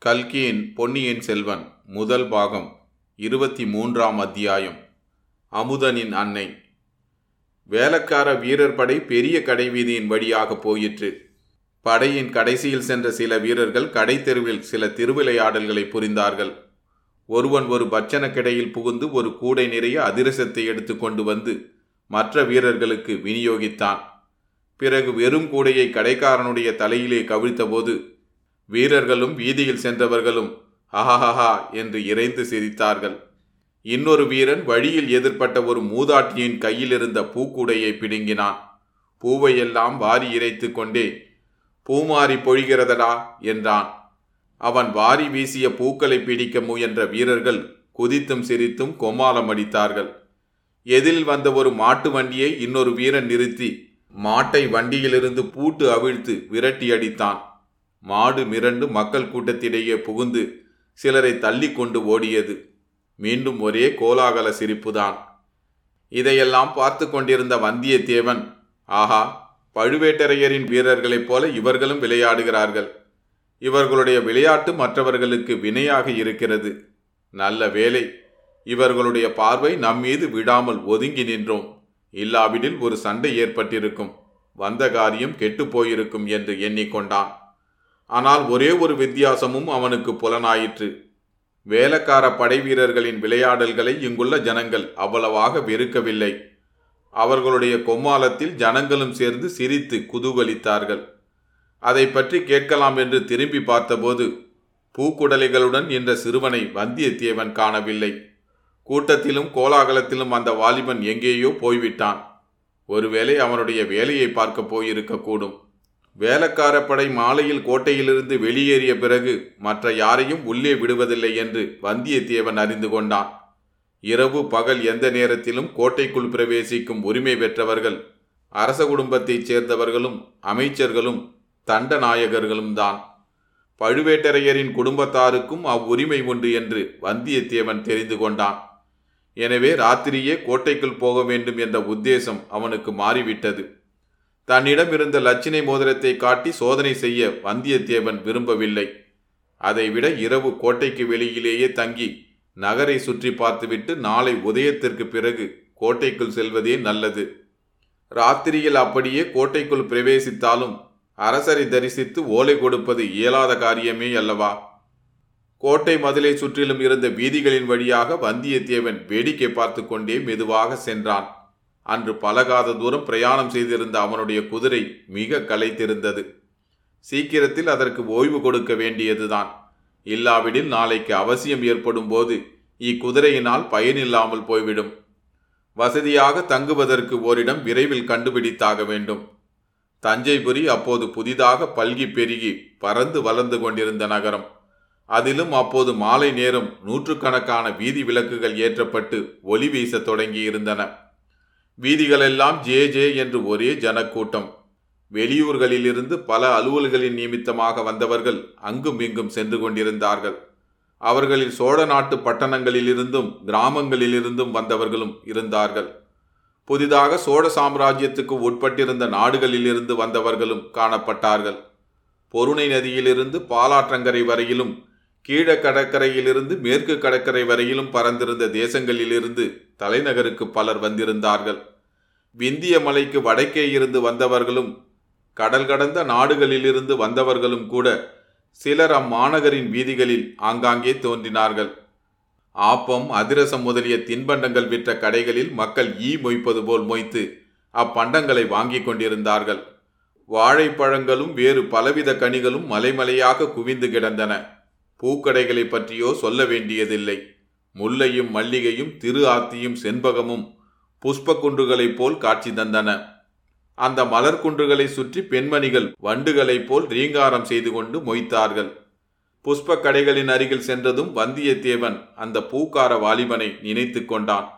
கல்கியின் பொன்னியின் செல்வன் முதல் பாகம் இருபத்தி மூன்றாம் அத்தியாயம் அமுதனின் அன்னை. வேலக்கார வீரர் படை பெரிய கடைவீதியின் வழியாக போயிற்று. படையின் கடைசியில் சென்ற சில வீரர்கள் கடைத்தெருவில் சில திருவிளையாடல்களை புரிந்தார்கள். ஒருவன் ஒரு பச்சனக்கிடையில் புகுந்து ஒரு கூடை நிறைய அதிரசத்தை எடுத்து கொண்டு வந்து மற்ற வீரர்களுக்கு விநியோகித்தான். பிறகு வெறும் கூடையை கடைக்காரனுடைய தலையிலே கவிழ்த்தபோது வீரர்களும் வீதியில் சென்றவர்களும் ஹஹஹஹா என்று இறைந்து சிரித்தார்கள். இன்னொரு வீரன் வழியில் எதிர்ப்பட்ட ஒரு மூதாட்டியின் கையில் இருந்த பூக்கூடையை பிடுங்கினான். பூவையெல்லாம் வாரி இறைத்து கொண்டே பூமாரி பொழிகிறதடா என்றான். அவன் வாரி வீசிய பூக்களை பிடிக்க முயன்ற வீரர்கள் குதித்தும் சிரித்தும் கோமாளம் அடித்தார்கள். எதில் வந்த ஒரு மாட்டு வண்டியை இன்னொரு வீரன் நிறுத்தி மாட்டை வண்டியிலிருந்து பூட்டு அவிழ்த்து விரட்டி அடித்தான். மாடு மிரண்டு மக்கள் கூட்டத்திடையே புகுந்து சிலரை தள்ளி கொண்டு ஓடியது. மீண்டும் ஒரே கோலாகல சிரிப்புதான். இதையெல்லாம் பார்த்து கொண்டிருந்த வந்தியத்தேவன் ஆஹா பழுவேட்டரையரின் வீரர்களைப் போல இவர்களும் விளையாடுகிறார்கள். இவர்களுடைய விளையாட்டு மற்றவர்களுக்கு வினையாக இருக்கிறது. நல்ல வேலை இவர்களுடைய பார்வை நம்மீது விடாமல் ஒதுங்கி நின்றோம். இல்லாவிடில் ஒரு சண்டை ஏற்பட்டிருக்கும். வந்த காரியம் கெட்டுப்போயிருக்கும் என்று எண்ணிக்கொண்டான். ஆனால் ஒரே ஒரு வித்தியாசமும் அவனுக்கு புலனாயிற்று. வேலக்கார படை வீரர்களின் விளையாடல்களை இங்குள்ள ஜனங்கள் அவ்வளவாக வெறுக்கவில்லை. அவர்களுடைய கொம்மாலத்தில் ஜனங்களும் சேர்ந்து சிரித்து குதூகலித்தார்கள். அதை பற்றி கேட்கலாம் என்று திரும்பி பார்த்தபோது பூக்குடலைகளுடன் என்ற சிறுவனை வந்தியத்தேவன் காணவில்லை. கூட்டத்திலும் கோலாகலத்திலும் அந்த வாலிபன் எங்கேயோ போய்விட்டான். ஒருவேளை அவனுடைய வேலையை பார்க்க போயிருக்கக்கூடும். வேலக்காரப்படை மாலையில் கோட்டையிலிருந்து வெளியேறிய பிறகு மற்ற யாரையும் உள்ளே விடுவதில்லை என்று வந்தியத்தேவன் அறிந்து கொண்டான். இரவு பகல் எந்த நேரத்திலும் கோட்டைக்குள் பிரவேசிக்கும் உரிமை பெற்றவர்கள் அரச குடும்பத்தைச் சேர்ந்தவர்களும் அமைச்சர்களும் தண்டநாயகர்களும் தான். பழுவேட்டரையரின் குடும்பத்தாருக்கும் அவ்வுரிமை உண்டு என்று வந்தியத்தேவன் தெரிந்து கொண்டான். எனவே ராத்திரியே கோட்டைக்குள் போக வேண்டும் என்ற உத்தேசம் அவனுக்கு மாறிவிட்டது. தன்னிடம் இருந்த லட்சினை மோதிரத்தை காட்டி சோதனை செய்ய வந்தியத்தேவன் விரும்பவில்லை. அதைவிட இரவு கோட்டைக்கு வெளியிலேயே தங்கி நகரை சுற்றி பார்த்துவிட்டு நாளை உதயத்திற்கு பிறகு கோட்டைக்குள் செல்வதே நல்லது. ராத்திரியில் அப்படியே கோட்டைக்குள் பிரவேசித்தாலும் அரசரை தரிசித்து ஓலை கொடுப்பது இயலாத காரியமே அல்லவா? கோட்டை மதிலை சுற்றிலும் இருந்த வீதிகளின் வழியாக வந்தியத்தேவன் வேடிக்கை பார்த்து கொண்டே மெதுவாக சென்றான். அன்று பலகாத தூரம் பிரயாணம் செய்திருந்த அவனுடைய குதிரை மிக களைத்திருந்தது. சீக்கிரத்தில் அதற்கு ஓய்வு கொடுக்க வேண்டியதுதான். இல்லாவிடில் நாளைக்கு அவசியம் ஏற்படும் போது இக்குதிரையினால் பயனில்லாமல் போய்விடும். வசதியாக தங்குவதற்கு ஓரிடம் விரைவில் கண்டுபிடித்தாக வேண்டும். தஞ்சைபுரி அப்போது புதிதாக பல்கி பெருகி பறந்து வளர்ந்து கொண்டிருந்த நகரம். அதிலும் அப்போது மாலை நேரம் நூற்றுக்கணக்கான வீதி விளக்குகள் ஏற்றப்பட்டு ஒளி வீசத் தொடங்கி இருந்தன வீதிகளெல்லாம் ஜே ஜே என்று ஒரே ஜனக்கூட்டம். வெளியூர்களிலிருந்து பல அலுவல்களின் நிமித்தமாக வந்தவர்கள் அங்கும் இங்கும் சென்று கொண்டிருந்தார்கள். அவர்களில் சோழ நாட்டு பட்டணங்களிலிருந்தும் கிராமங்களிலிருந்தும் வந்தவர்களும் இருந்தார்கள். புதிதாக சோழ சாம்ராஜ்யத்துக்கு உட்பட்டிருந்த நாடுகளிலிருந்து வந்தவர்களும் காணப்பட்டார்கள். பொருணை நதியிலிருந்து பாலாற்றங்கரை வரையிலும் கீழ கடற்கரையிலிருந்து மேற்கு கடற்கரை வரையிலும் பறந்திருந்த தேசங்களிலிருந்து தலைநகருக்கு பலர் வந்திருந்தார்கள். விந்திய மலைக்கு வடக்கே இருந்து வந்தவர்களும் கடல் கடந்த நாடுகளிலிருந்து வந்தவர்களும் கூட சிலர் அம்மாநகரின் வீதிகளில் ஆங்காங்கே தோன்றினார்கள். ஆப்பம் அதிரசம் முதலிய தின்பண்டங்கள் விற்ற கடைகளில் மக்கள் ஈ மொய்ப்பது போல் மொய்த்து அப்பண்டங்களை வாங்கிக் கொண்டிருந்தார்கள். வாழைப்பழங்களும் வேறு பலவித கனிகளும் மலைமலையாக குவிந்து கிடந்தன. பூக்கடைகளை பற்றியோ சொல்ல வேண்டியதில்லை. முல்லையும் மல்லிகையும் திரு ஆத்தியும் செண்பகமும் புஷ்ப குன்றுகளைப் போல் காட்சி தந்தன. அந்த மலர் குன்றுகளை சுற்றி பெண்மணிகள் வண்டுகளைப் போல் ரீங்காரம் செய்து கொண்டு மொய்த்தார்கள். புஷ்ப கடைகளின் அருகில் சென்றதும் வந்தியத்தேவன் அந்த பூக்கார வாலிபனை நினைத்து கொண்டான்.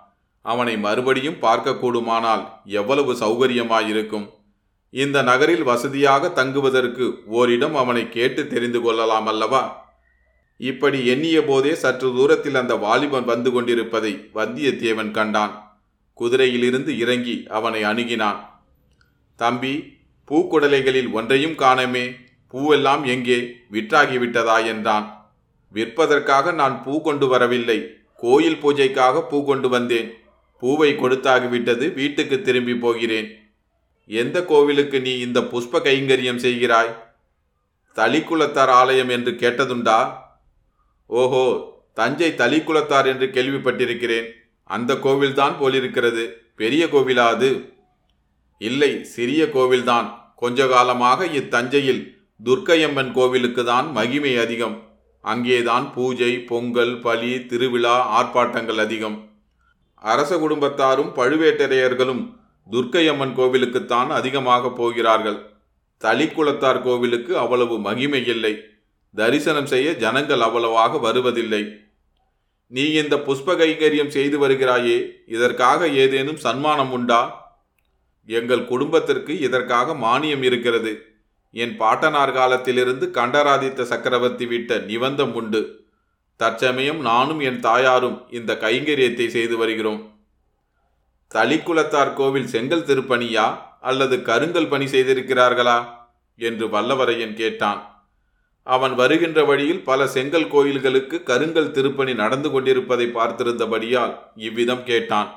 அவனை மறுபடியும் பார்க்கக்கூடுமானால் எவ்வளவு சௌகரியமாயிருக்கும். இந்த நகரில் வசதியாக தங்குவதற்கு ஓரிடம் அவனை கேட்டு தெரிந்து கொள்ளலாம் அல்லவா? இப்படி எண்ணிய போதே சற்று தூரத்தில் அந்த வாலிபன் வந்து கொண்டிருப்பதை வந்தியத்தேவன் கண்டான். குதிரையிலிருந்து இறங்கி அவனை அணுகினான். தம்பி பூக்குடலைகளில் ஒன்றையும் காணமே. பூவெல்லாம் எங்கே? விற்றாகிவிட்டதா? என்றான். விற்பதற்காக நான் பூ கொண்டு வரவில்லை. கோயில் பூஜைக்காக பூ கொண்டு வந்தேன். பூவை கொடுத்தாகிவிட்டது வீட்டுக்கு திரும்பி போகிறேன். எந்த கோவிலுக்கு நீ இந்த புஷ்ப கைங்கரியம் செய்கிறாய்? தளிக்குளத்தார் ஆலயம் என்று கேட்டதுண்டா? ஓஹோ தஞ்சை தளிக்குளத்தார் என்று கேள்விப்பட்டிருக்கிறேன். அந்த கோவில்தான் போலிருக்கிறது. பெரிய கோவிலா அது இல்லை சிறிய கோவில்தான். கொஞ்ச காலமாக இத்தஞ்சையில் துர்க்கையம்மன் கோவிலுக்கு தான் மகிமை அதிகம். அங்கேதான் பூஜை பொங்கல் பலி திருவிழா ஆர்ப்பாட்டங்கள் அதிகம். அரச குடும்பத்தாரும் பழுவேட்டரையர்களும் துர்க்கையம்மன் கோவிலுக்குத்தான் அதிகமாக போகிறார்கள். தளிக்குளத்தார் கோவிலுக்கு அவ்வளவு மகிமை இல்லை தரிசனம் செய்ய ஜனங்கள் அவ்வளவாக வருவதில்லை. நீ இந்த புஷ்ப கைங்கரியம் செய்து வருகிறாயே இதற்காக ஏதேனும் சன்மானம் உண்டா? எங்கள் குடும்பத்திற்கு இதற்காக மானியம் இருக்கிறது. என் பாட்டனார் காலத்திலிருந்து கண்டராதித்த சக்கரவர்த்தி விட்ட நிபந்தம் உண்டு. தற்சமயம் நானும் என் தாயாரும் இந்த கைங்கரியத்தை செய்து வருகிறோம். தளிக்குளத்தார் கோவில் செங்கல் திருப்பணியா அல்லது கருங்கல் பணி செய்திருக்கிறார்களா? என்று வல்லவரையன் கேட்டான். அவன் வருகின்ற வழியில் பல செங்கல் கோயில்களுக்கு கருங்கல் திருப்பணி நடந்து கொண்டிருப்பதை பார்த்திருந்தபடியால் இவ்விதம் கேட்டான்.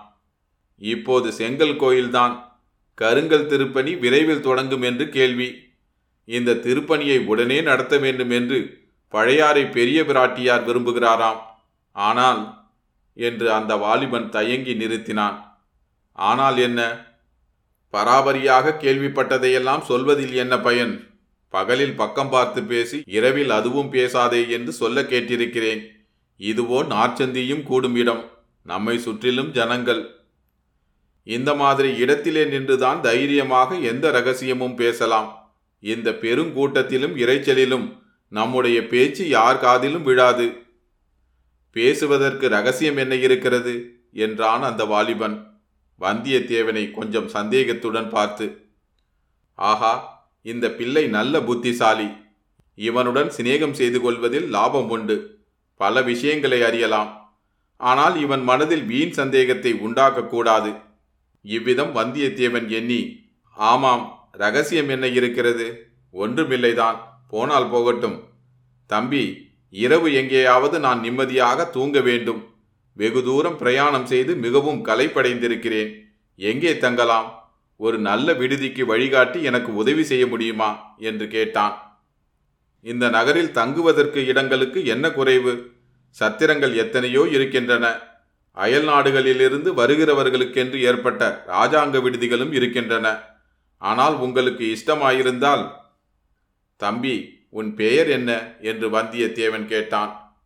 இப்போது செங்கல் கோயில்தான். கருங்கல் திருப்பணி விரைவில் தொடங்கும் என்று கேள்வி. இந்த திருப்பணியை உடனே நடத்த வேண்டும் என்று பழையாறை பெரிய பிராட்டியார் விரும்புகிறாராம். ஆனால் என்று அந்த வாலிபன் தயங்கி நிறுத்தினான். ஆனால் என்ன? பராபரியாக கேள்விப்பட்டதையெல்லாம் சொல்வதில் என்ன பயன்? பகலில் பக்கம் பார்த்து பேசி இரவில் அதுவும் பேசாதே என்று சொல்ல கேட்டிருக்கிறேன். இதுவோ நார்ச்சந்தியும் கூடும் இடம். நம்மை சுற்றிலும் ஜனங்கள். இந்த மாதிரி இடத்திலே நின்றுதான் தைரியமாக எந்த ரகசியமும் பேசலாம். இந்த பெருங்கூட்டத்திலும் இறைச்சலிலும் நம்முடைய பேச்சு யார் காதிலும் விழாது. பேசுவதற்கு ரகசியம் என்ன இருக்கிறது? என்றான் அந்த வாலிபன். வந்தியத்தேவனை கொஞ்சம் சந்தேகத்துடன் பார்த்து. ஆஹா இந்த பிள்ளை நல்ல புத்திசாலி. இவனுடன் சிநேகம் செய்து கொள்வதில் லாபம் உண்டு. பல விஷயங்களை அறியலாம். ஆனால் இவன் மனதில் வீண் சந்தேகத்தை உண்டாக்கக்கூடாது இவ்விதம் வந்தியத்தேவன் எண்ணி ஆமாம் ரகசியம் என்ன இருக்கிறது? ஒன்றுமில்லைதான் போனால் போகட்டும். தம்பி இரவு எங்கேயாவது நான் நிம்மதியாக தூங்க வேண்டும். வெகு தூரம் பிரயாணம் செய்து மிகவும் களைப்படைந்திருக்கிறேன் எங்கே தங்கலாம்? ஒரு நல்ல விடுதிக்கு வழிகாட்டி எனக்கு உதவி செய்ய முடியுமா? என்று கேட்டான். இந்த நகரில் தங்குவதற்கு இடங்களுக்கு என்ன குறைவு? சத்திரங்கள் எத்தனையோ இருக்கின்றன. அயல் நாடுகளிலிருந்து வருகிறவர்களுக்கென்று ஏற்பட்ட ராஜாங்க விடுதிகளும் இருக்கின்றன. ஆனால் உங்களுக்கு இஷ்டமாயிருந்தால் தம்பி உன் பெயர் என்ன? என்று வந்தியத்தேவன் கேட்டான்.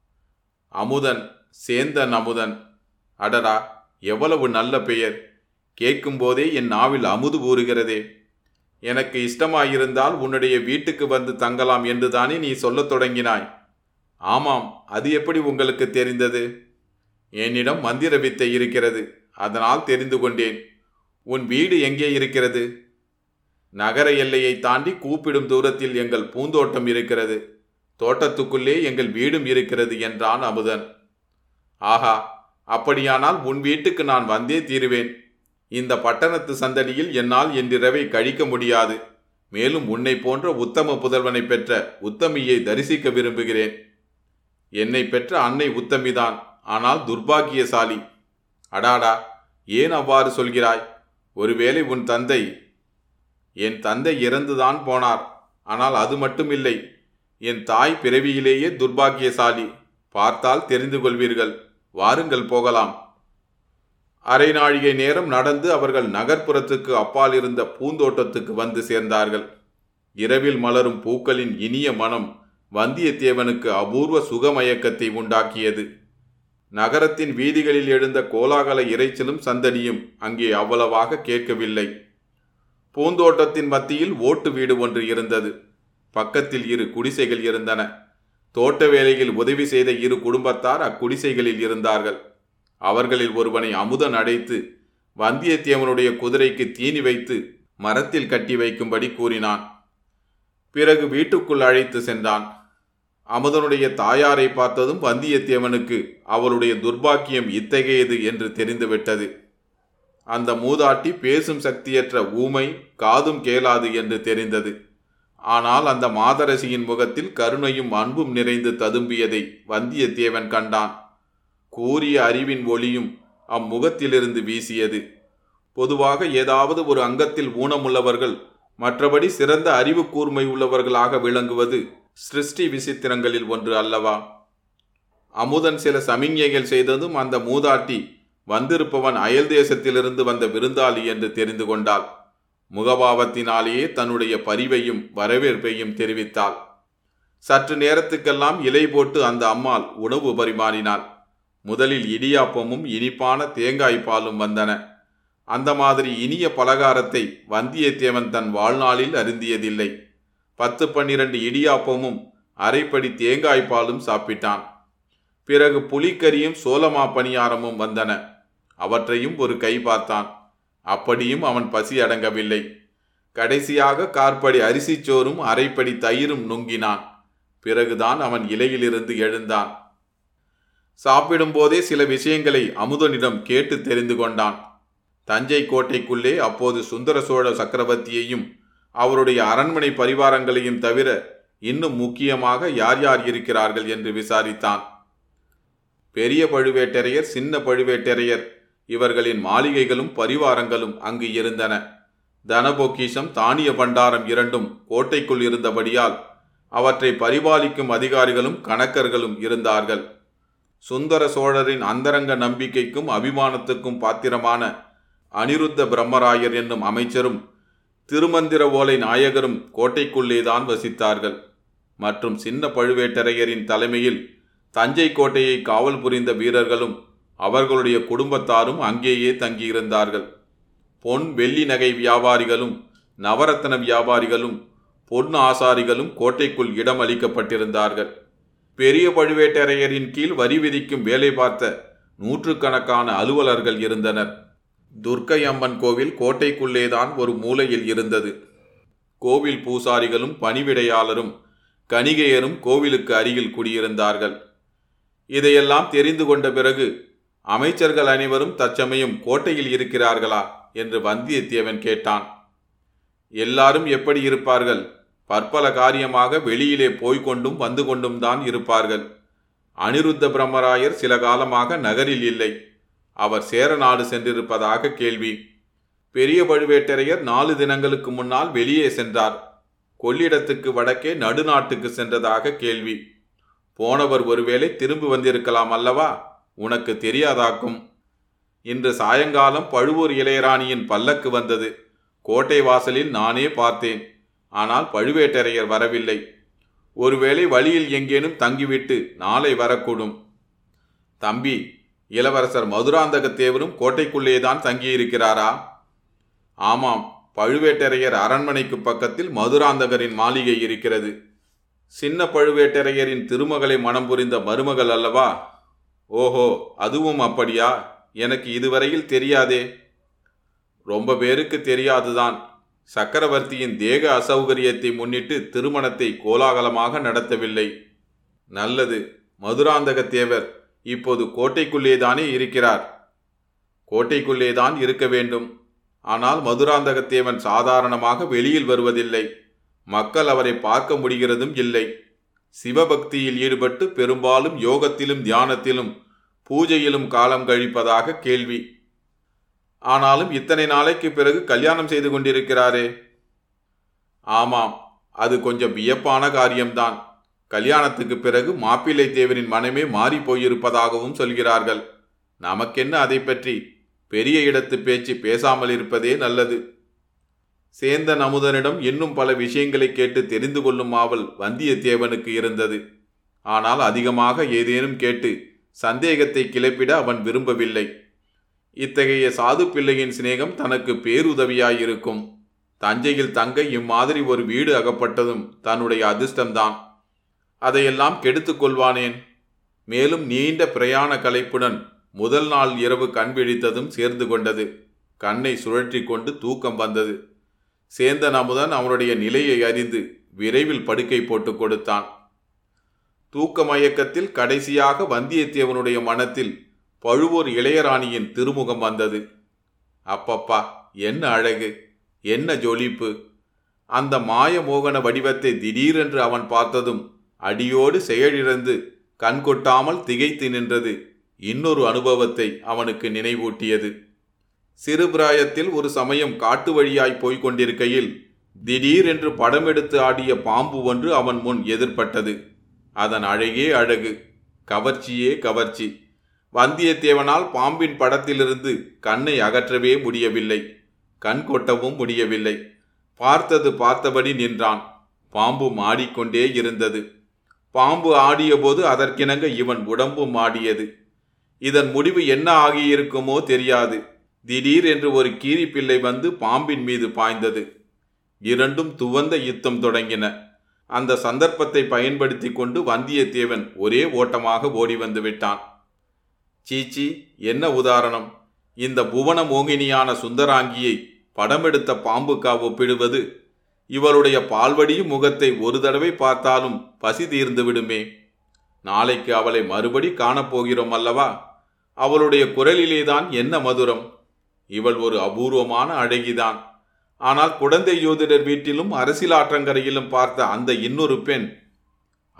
அமுதன் சேந்தன் அமுதன். அடடா எவ்வளவு நல்ல பெயர். கேட்கும்போதே என் நாவில் அமுது ஊறுகிறதே. எனக்கு இஷ்டமாயிருந்தால் உன்னுடைய வீட்டுக்கு வந்து தங்கலாம் என்றுதானே நீ சொல்லத் தொடங்கினாய். ஆமாம் அது எப்படி உங்களுக்கு தெரிந்தது? என்னிடம் மந்திர வித்தை இருக்கிறது அதனால் தெரிந்து கொண்டேன். உன் வீடு எங்கே இருக்கிறது? நகர எல்லையை தாண்டி கூப்பிடும் தூரத்தில் எங்கள் பூந்தோட்டம் இருக்கிறது. தோட்டத்துக்குள்ளே எங்கள் வீடும் இருக்கிறது என்றான் அமுதன். ஆஹா அப்படியானால் உன் வீட்டுக்கு நான் வந்தே தீருவேன். இந்த பட்டணத்து சந்தடியில் என்னால் என்றிரவை கழிக்க முடியாது. மேலும் உன்னை போன்ற உத்தம புதல்வனை பெற்ற உத்தமியை தரிசிக்க விரும்புகிறேன். என்னை பெற்ற அன்னை உத்தமிதான் ஆனால் துர்பாக்கியசாலி அடாடா ஏன் அவ்வாறு சொல்கிறாய்? ஒருவேளை உன் தந்தை என் தந்தை இறந்துதான் போனார் ஆனால் அது மட்டுமில்லை. என் தாய் பிறவியிலேயே துர்பாக்கியசாலி பார்த்தால் தெரிந்து கொள்வீர்கள். வாருங்கள் போகலாம். அரை நாழிகை நேரம் நடந்து அவர்கள் நகர்ப்புறத்துக்கு அப்பால் இருந்த பூந்தோட்டத்துக்கு வந்து சேர்ந்தார்கள். இரவில் மலரும் பூக்களின் இனிய மனம் வந்தியத்தேவனுக்கு அபூர்வ சுகமயக்கத்தை உண்டாக்கியது. நகரத்தின் வீதிகளில் எழுந்த கோலாகல இறைச்சலும் சந்தடியும் அங்கே அவ்வளவாக கேட்கவில்லை. பூந்தோட்டத்தின் மத்தியில் ஓட்டு வீடு ஒன்று இருந்தது. பக்கத்தில் இரு குடிசைகள் இருந்தன. தோட்ட வேலையில் உதவி செய்த இரு குடும்பத்தார் அக்குடிசைகளில் இருந்தார்கள். அவர்களில் ஒருவனை அமுதன் அடைத்து வந்தியத்தேவனுடைய குதிரைக்கு தீனி வைத்து மரத்தில் கட்டி வைக்கும்படி கூறினான். பிறகு வீட்டுக்குள் அழைத்து சென்றான். அமுதனுடைய தாயாரை பார்த்ததும் வந்தியத்தேவனுக்கு அவளுடைய துர்பாக்கியம் இத்தகையது என்று தெரிந்துவிட்டது. அந்த மூதாட்டி பேசும் சக்தியற்ற ஊமை காதும் கேளாது என்று தெரிந்தது. ஆனால் அந்த மாதரசியின் முகத்தில் கருணையும் அன்பும் நிறைந்து ததும்பியதை வந்தியத்தேவன் கண்டான். கூறிய அறிவின் ஒளியும் அம்முகத்திலிருந்து வீசியது. பொதுவாக ஏதாவது ஒரு அங்கத்தில் ஊனமுள்ளவர்கள் மற்றபடி சிறந்த அறிவு கூர்மை உள்ளவர்களாக விளங்குவது சிருஷ்டி விசித்திரங்களில் ஒன்று அல்லவா? அமுதன் சில சமிஞ்ஞைகள் செய்ததும் அந்த மூதாட்டி வந்திருப்பவன் அயல் தேசத்திலிருந்து வந்த விருந்தாளி என்று தெரிந்து கொண்டாள். முகபாவத்தினாலேயே தன்னுடைய பரிவையும் வரவேற்பையும் தெரிவித்தாள். சற்று நேரத்துக்கெல்லாம் இலை போட்டு அந்த அம்மாள் உணவு பரிமாறினாள். முதலில் இடியாப்பமும் இனிப்பான தேங்காய் பாலும் வந்தன. அந்த மாதிரி இனிய பலகாரத்தை வந்தியத்தேவன் தன் வாழ்நாளில் அருந்தியதில்லை. பத்து பன்னிரண்டு இடியாப்பமும் அரைப்படி தேங்காய் பாலும் சாப்பிட்டான். பிறகு புலிக்கரியும் சோளமா பணியாரமும் வந்தன. அவற்றையும் ஒரு கை பார்த்தான். அப்படியும் அவன் பசி அடங்கவில்லை. கடைசியாக கார்படி அரிசிச்சோறும் அரைப்படி தயிரும் நுங்கினான். பிறகுதான் அவன் இலையிலிருந்து எழுந்தான். சாப்பிடும்போதே சில விஷயங்களை அமுதனிடம் கேட்டு தெரிந்து கொண்டான். தஞ்சை கோட்டைக்குள்ளே அப்போது சுந்தர சோழ சக்கரவர்த்தியையும் அவருடைய அரண்மனை பரிவாரங்களையும் தவிர இன்னும் முக்கியமாக யார் யார் இருக்கிறார்கள் என்று விசாரித்தான். பெரிய பழுவேட்டரையர் சின்ன பழுவேட்டரையர் இவர்களின் மாளிகைகளும் பரிவாரங்களும் அங்கு இருந்தன. தனபொக்கிஷம் தானிய பண்டாரம் இரண்டும் கோட்டைக்குள் இருந்தபடியால் அவற்றை பரிபாலிக்கும் அதிகாரிகளும் கணக்கர்களும் இருந்தார்கள். சுந்தர சோழரின் அந்தரங்க நம்பிக்கைக்கும் அபிமானத்துக்கும் பாத்திரமான அனிருத்த பிரம்மராயர் என்னும் அமைச்சரும் திருமந்திர ஓலை நாயகரும் கோட்டைக்குள்ளேதான் வசித்தார்கள். மற்றும் சின்ன பழுவேட்டரையரின் தலைமையில் தஞ்சை கோட்டையை காவல் புரிந்த வீரர்களும் அவர்களுடைய குடும்பத்தாரும் அங்கேயே தங்கியிருந்தார்கள். பொன் வெள்ளி நகை வியாபாரிகளும் நவரத்தன வியாபாரிகளும் பொன் ஆசாரிகளும் கோட்டைக்குள் இடம் அளிக்கப்பட்டிருந்தார்கள் பெரிய பழுவேட்டரையரின் கீழ் வரி விதிக்கும் வேலை பார்த்த நூற்றுக்கணக்கான அலுவலர்கள் இருந்தனர். துர்க்கை அம்மன் கோவில் கோட்டைக்குள்ளேதான் ஒரு மூலையில் இருந்தது. கோவில் பூசாரிகளும் பணிவிடையாளரும் கணிகையரும் கோவிலுக்கு அருகில் குடியிருந்தார்கள். இதையெல்லாம் தெரிந்து கொண்ட பிறகு அமைச்சர்கள் அனைவரும் தற்சமயம் கோட்டையில் இருக்கிறார்களா? என்று வந்தியத்தேவன் கேட்டான். எல்லாரும் எப்படி இருப்பார்கள்? பற்பல காரியமாக வெளியிலே போய்கொண்டும் வந்து கொண்டும் தான் இருப்பார்கள். அனிருத்த பிரம்மராயர் சில காலமாக நகரில் இல்லை. அவர் சேர நாடு சென்றிருப்பதாக கேள்வி. பெரிய பழுவேட்டரையர் நாலு தினங்களுக்கு முன்னால் வெளியே சென்றார். கொள்ளிடத்துக்கு வடக்கே நடுநாட்டுக்கு சென்றதாக கேள்வி. போனவர் ஒருவேளை திரும்பி வந்திருக்கலாம் அல்லவா? உனக்கு தெரியாதாக்கும். இன்று சாயங்காலம் பழுவூர் இளையராணியின் பல்லக்கு வந்தது. கோட்டை வாசலில் நானே பார்த்தேன். ஆனால் பழுவேட்டரையர் வரவில்லை. ஒருவேளை வழியில் எங்கேனும் தங்கிவிட்டு நாளை வரக்கூடும். தம்பி இளவரசர் மதுராந்தக தேவரும் கோட்டைக்குள்ளேதான் தங்கியிருக்கிறாரா? ஆமாம் பழுவேட்டரையர் அரண்மனைக்கு பக்கத்தில் மதுராந்தகரின் மாளிகை இருக்கிறது. சின்ன பழுவேட்டரையரின் திருமகளை மனம் புரிந்த மருமகள் அல்லவா? ஓஹோ அதுவும் அப்படியா? எனக்கு இதுவரையில் தெரியாதே. ரொம்ப பேருக்கு தெரியாதுதான். சக்கரவர்த்தியின் தேக அசௌகரியத்தை முன்னிட்டு திருமணத்தை கோலாகலமாக நடத்தவில்லை. நல்லது மதுராந்தக தேவர் இப்போது கோட்டைக்குள்ளேதானே இருக்கிறார். கோட்டைக்குள்ளேதான் இருக்க வேண்டும். ஆனால் மதுராந்தகத்தேவன் சாதாரணமாக வெளியில் வருவதில்லை. மக்கள் அவரை பார்க்க முடிகிறதும் இல்லை. சிவபக்தியில் ஈடுபட்டு பெரும்பாலும் யோகத்திலும் தியானத்திலும் பூஜையிலும் காலம் கழிப்பதாக கேள்வி. ஆனாலும் இத்தனை நாளைக்கு பிறகு கல்யாணம் செய்து கொண்டிருக்கிறாரே. ஆமாம் அது கொஞ்சம் வியப்பான காரியம்தான். கல்யாணத்துக்கு பிறகு மாப்பிள்ளை தேவனின் மனமே மாறி போயிருப்பதாகவும் சொல்கிறார்கள். நமக்கென்ன அதை பற்றி? பெரிய இடத்து பேச்சு பேசாமல் இருப்பதே நல்லது. சேந்தன் அமுதனிடம் இன்னும் பல விஷயங்களை கேட்டு தெரிந்து கொள்ளும் ஆவல் வந்தியத்தேவனுக்கு இருந்தது. ஆனால் அதிகமாக ஏதேனும் கேட்டு சந்தேகத்தை கிளப்பிட அவன் விரும்பவில்லை. இத்தகைய சாது பிள்ளையின் சிநேகம் தனக்கு பேருதவியாயிருக்கும். தஞ்சையில் தங்க இம்மாதிரி ஒரு வீடு அகப்பட்டதும் தன்னுடைய அதிர்ஷ்டம்தான். அதையெல்லாம் கெடுத்துக்கொள்வானேன் மேலும் நீண்ட பிரயாண கலைப்புடன் முதல் நாள் இரவு கண் விழித்ததும் சேர்ந்து கொண்டது. கண்ணை சுழற்றி கொண்டு தூக்கம் வந்தது. சேந்தன் அமுதன் அவனுடைய நிலையை அறிந்து விரைவில் படுக்கை போட்டுக் கொடுத்தான். தூக்க மயக்கத்தில் கடைசியாக வந்தியத்தேவனுடைய மனத்தில் பழுவூர் இளையராணியின் திருமுகம் வந்தது. அப்பப்பா என்ன அழகு என்ன ஜொலிப்பு. அந்த மாயமோகன வடிவத்தை திடீரென்று அவன் பார்த்ததும் அடியோடு செயலிழந்து கண்கொட்டாமல் திகைத்து நின்றது. இன்னொரு அனுபவத்தை அவனுக்கு நினைவூட்டியது. சிறுபிராயத்தில் ஒரு சமயம் காட்டு வழியாய் போய்க் கொண்டிருக்கையில் திடீரென்று படமெடுத்து ஆடிய பாம்பு ஒன்று அவன் முன் எதிர்பட்டது. அதன் அழகே அழகு கவர்ச்சியே கவர்ச்சி. வந்தியத்தேவனால் பாம்பின் படத்திலிருந்து கண்ணை அகற்றவே முடியவில்லை. கண் கொட்டவும் முடியவில்லை. பார்த்தது பார்த்தபடி நின்றான். பாம்பு ஆடிக்கொண்டே இருந்தது. பாம்பு ஆடியபோது அதற்கிணங்க இவன் உடம்பும் ஆடியது இதன் முடிவு என்ன ஆகியிருக்குமோ தெரியாது. திடீர் என்று ஒரு கீரிப்பிள்ளை வந்து பாம்பின் மீது பாய்ந்தது. இரண்டும் துவந்த யுத்தம் தொடங்கின. அந்த சந்தர்ப்பத்தை பயன்படுத்தி கொண்டு வந்தியத்தேவன் ஒரே ஓட்டமாக ஓடி வந்து விட்டான். சீச்சி என்ன உதாரணம்? இந்த புவன மோகினியான சுந்தராங்கியை படமெடுத்த பாம்புக்கா ஒப்பிடுவது? இவளுடைய பால்வடியும் முகத்தை ஒரு தடவை பார்த்தாலும் பசி தீர்ந்து விடுமே. நாளைக்கு அவளை மறுபடி காணப்போகிறோம் அல்லவா? அவளுடைய குரலிலேதான் என்ன மதுரம்? இவள் ஒரு அபூர்வமான அழகிதான் ஆனால் குழந்தை யோதிடர் வீட்டிலும் அரசியலாற்றங்கரையிலும் பார்த்த அந்த இன்னொரு பெண்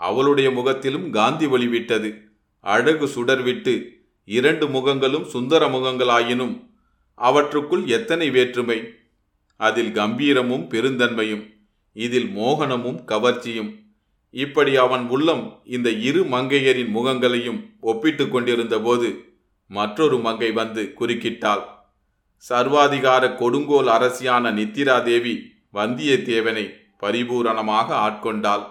அவளுடைய முகத்திலும் காந்தி ஒளிவிட்டது அழகு சுடர்விட்டு இரண்டு முகங்களும் சுந்தர முகங்களாயினும் அவற்றுக்குள் எத்தனை வேற்றுமை? அதில் கம்பீரமும் பெருந்தன்மையும் இதில் மோகனமும் கவர்ச்சியும். இப்படி அவன் உள்ளம் இந்த இரு மங்கையரின் முகங்களையும் ஒப்பிட்டு கொண்டிருந்த போது மற்றொரு மங்கை வந்து குறுக்கிட்டாள். சர்வாதிகார கொடுங்கோல் அரசியான நித்திராதேவி வந்தியத்தேவனை பரிபூரணமாக ஆட்கொண்டாள்.